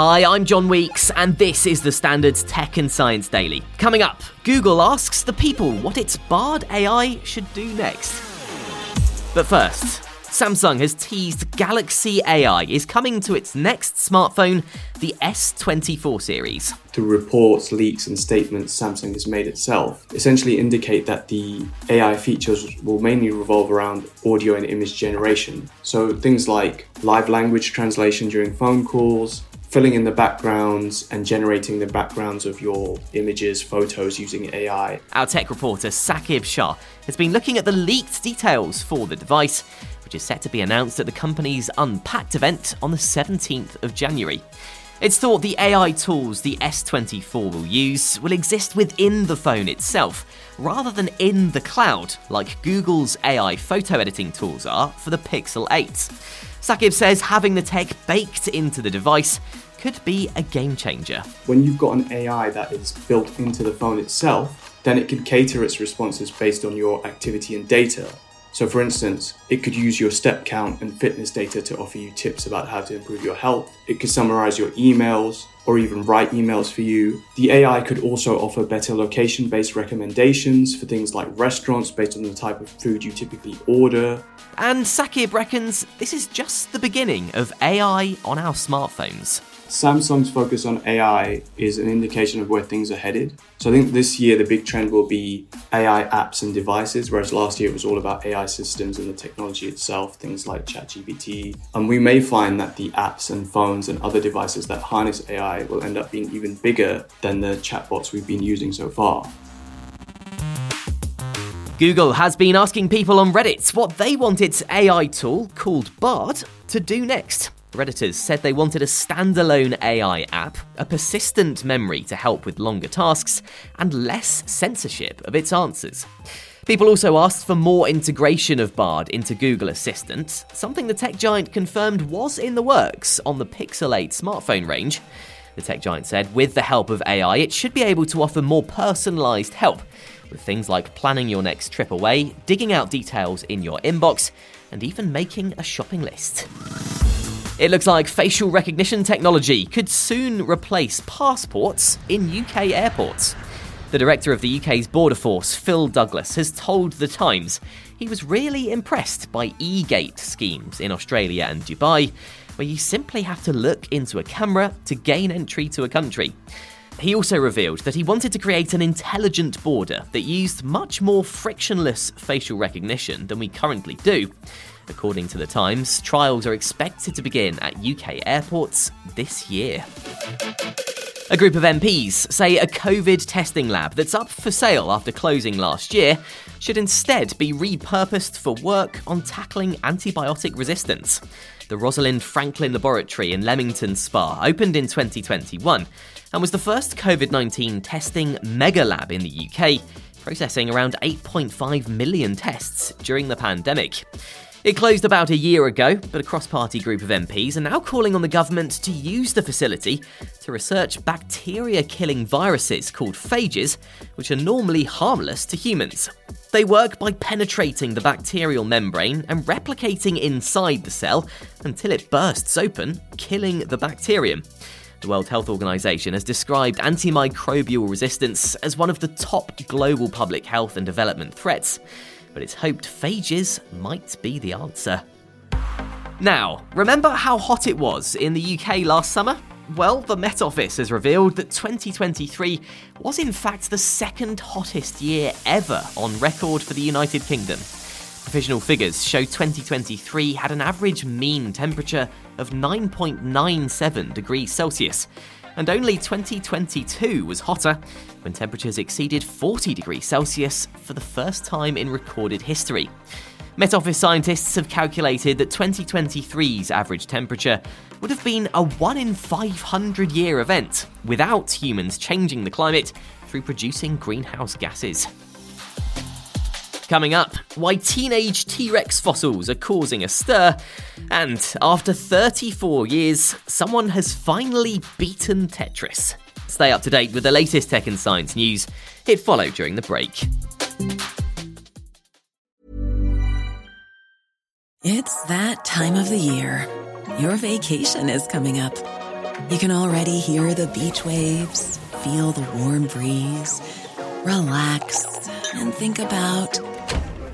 Hi, I'm John Weeks, and this is the Standards Tech and Science Daily. Coming up, Google asks the people what its Bard AI should do next. But first, Samsung has teased Galaxy AI is coming to its next smartphone, the S24 series. The reports, leaks, and statements Samsung has made itself essentially indicate that the AI features will mainly revolve around audio and image generation. So things like live language translation during phone calls, filling in the backgrounds and generating the backgrounds of your images, photos using AI. Our tech reporter Saqib Shah has been looking at the leaked details for the device, which is set to be announced at the company's Unpacked event on the 17th of January. It's thought the AI tools the S24 will use will exist within the phone itself, rather than in the cloud, like Google's AI photo editing tools are for the Pixel 8. Saqib says having the tech baked into the device could be a game changer. When you've got an AI that is built into the phone itself, then it can cater its responses based on your activity and data. So, for instance, it could use your step count and fitness data to offer you tips about how to improve your health. It could summarize your emails or even write emails for you. The AI could also offer better location based recommendations for things like restaurants based on the type of food you typically order. And Saqib reckons this is just the beginning of AI on our smartphones. Samsung's focus on AI is an indication of where things are headed. So I think this year the big trend will be AI apps and devices, whereas last year it was all about AI systems and the technology itself, things like ChatGPT. And we may find that the apps and phones and other devices that harness AI will end up being even bigger than the chatbots we've been using so far. Google has been asking people on Reddit what they want its AI tool, called Bard, to do next. Redditors said they wanted a standalone AI app, a persistent memory to help with longer tasks, and less censorship of its answers. People also asked for more integration of Bard into Google Assistant, something the tech giant confirmed was in the works on the Pixel 8 smartphone range. The tech giant said with the help of AI, it should be able to offer more personalised help with things like planning your next trip away, digging out details in your inbox, and even making a shopping list. It looks like facial recognition technology could soon replace passports in UK airports. The director of the UK's Border Force, Phil Douglas, has told The Times he was really impressed by e gate schemes in Australia and Dubai, where you simply have to look into a camera to gain entry to a country. He also revealed that he wanted to create an intelligent border that used much more frictionless facial recognition than we currently do. According to The Times, trials are expected to begin at UK airports this year. A group of MPs say a COVID testing lab that's up for sale after closing last year should instead be repurposed for work on tackling antibiotic resistance. The Rosalind Franklin Laboratory in Leamington Spa opened in 2021 and was the first COVID 19 testing mega lab in the UK, processing around 8.5 million tests during the pandemic. It closed about a year ago, but a cross party group of MPs are now calling on the government to use the facility to research bacteria killing viruses called phages, which are normally harmless to humans. They work by penetrating the bacterial membrane and replicating inside the cell until it bursts open, killing the bacterium. The World Health Organization has described antimicrobial resistance as one of the top global public health and development threats, but it's hoped phages might be the answer. Now, remember how hot it was in the UK last summer? Well, the Met Office has revealed that 2023 was in fact the second hottest year ever on record for the United Kingdom. Provisional figures show 2023 had an average mean temperature of 9.97 degrees Celsius, and only 2022 was hotter, when temperatures exceeded 40 degrees Celsius for the first time in recorded history. Met Office scientists have calculated that 2023's average temperature would have been a 1 in 500 year event without humans changing the climate through producing greenhouse gases. Coming up, why teenage T Rex fossils are causing a stir, and after 34 years, someone has finally beaten Tetris. Stay up to date with the latest tech and science news. Hit follow during the break. It's that time of the year. Your vacation is coming up. You can already hear the beach waves, feel the warm breeze, relax, and think about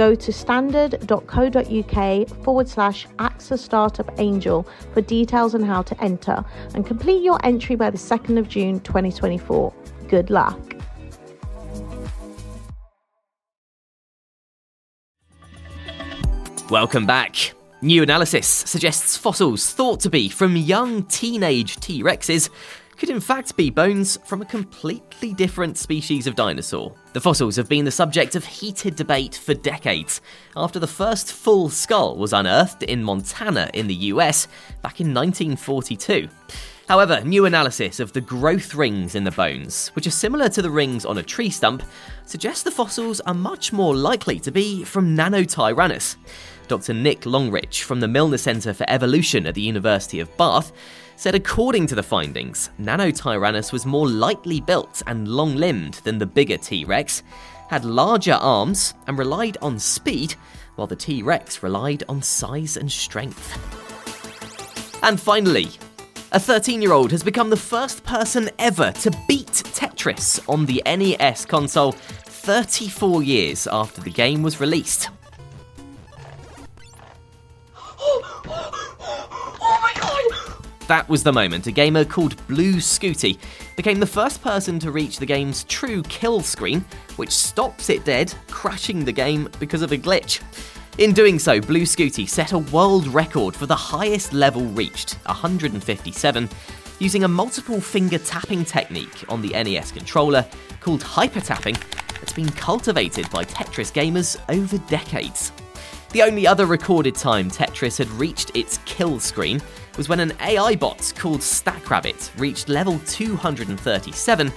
go to standard.co.uk forward slash AXA Startup Angel for details on how to enter and complete your entry by the 2nd of June 2024. Good luck. Welcome back. New analysis suggests fossils thought to be from young teenage T Rexes could in fact be bones from a completely different species of dinosaur. The fossils have been the subject of heated debate for decades, after the first full skull was unearthed in Montana in the US back in 1942. However, new analysis of the growth rings in the bones, which are similar to the rings on a tree stump, suggests the fossils are much more likely to be from Nanotyrannus. Dr. Nick Longrich from the Milner Centre for Evolution at the University of Bath said according to the findings, Nanotyrannus was more lightly built and long limbed than the bigger T Rex, had larger arms, and relied on speed, while the T Rex relied on size and strength. And finally, a 13 year old has become the first person ever to beat Tetris on the NES console 34 years after the game was released. That was the moment a gamer called Blue Scuti became the first person to reach the game's true kill screen, which stops it dead, crashing the game because of a glitch. In doing so, Blue Scuti set a world record for the highest level reached, 157, using a multiple finger tapping technique on the NES controller called hyper tapping that's been cultivated by Tetris gamers over decades. The only other recorded time Tetris had reached its kill screen was when an AI bot called StackRabbit reached level 237.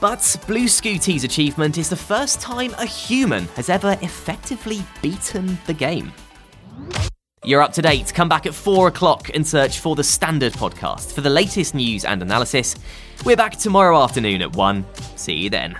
But Blue Scuti's achievement is the first time a human has ever effectively beaten the game. You're up to date. Come back at 4 o'clock and search for the Standard Podcast for the latest news and analysis. We're back tomorrow afternoon at 1. See you then.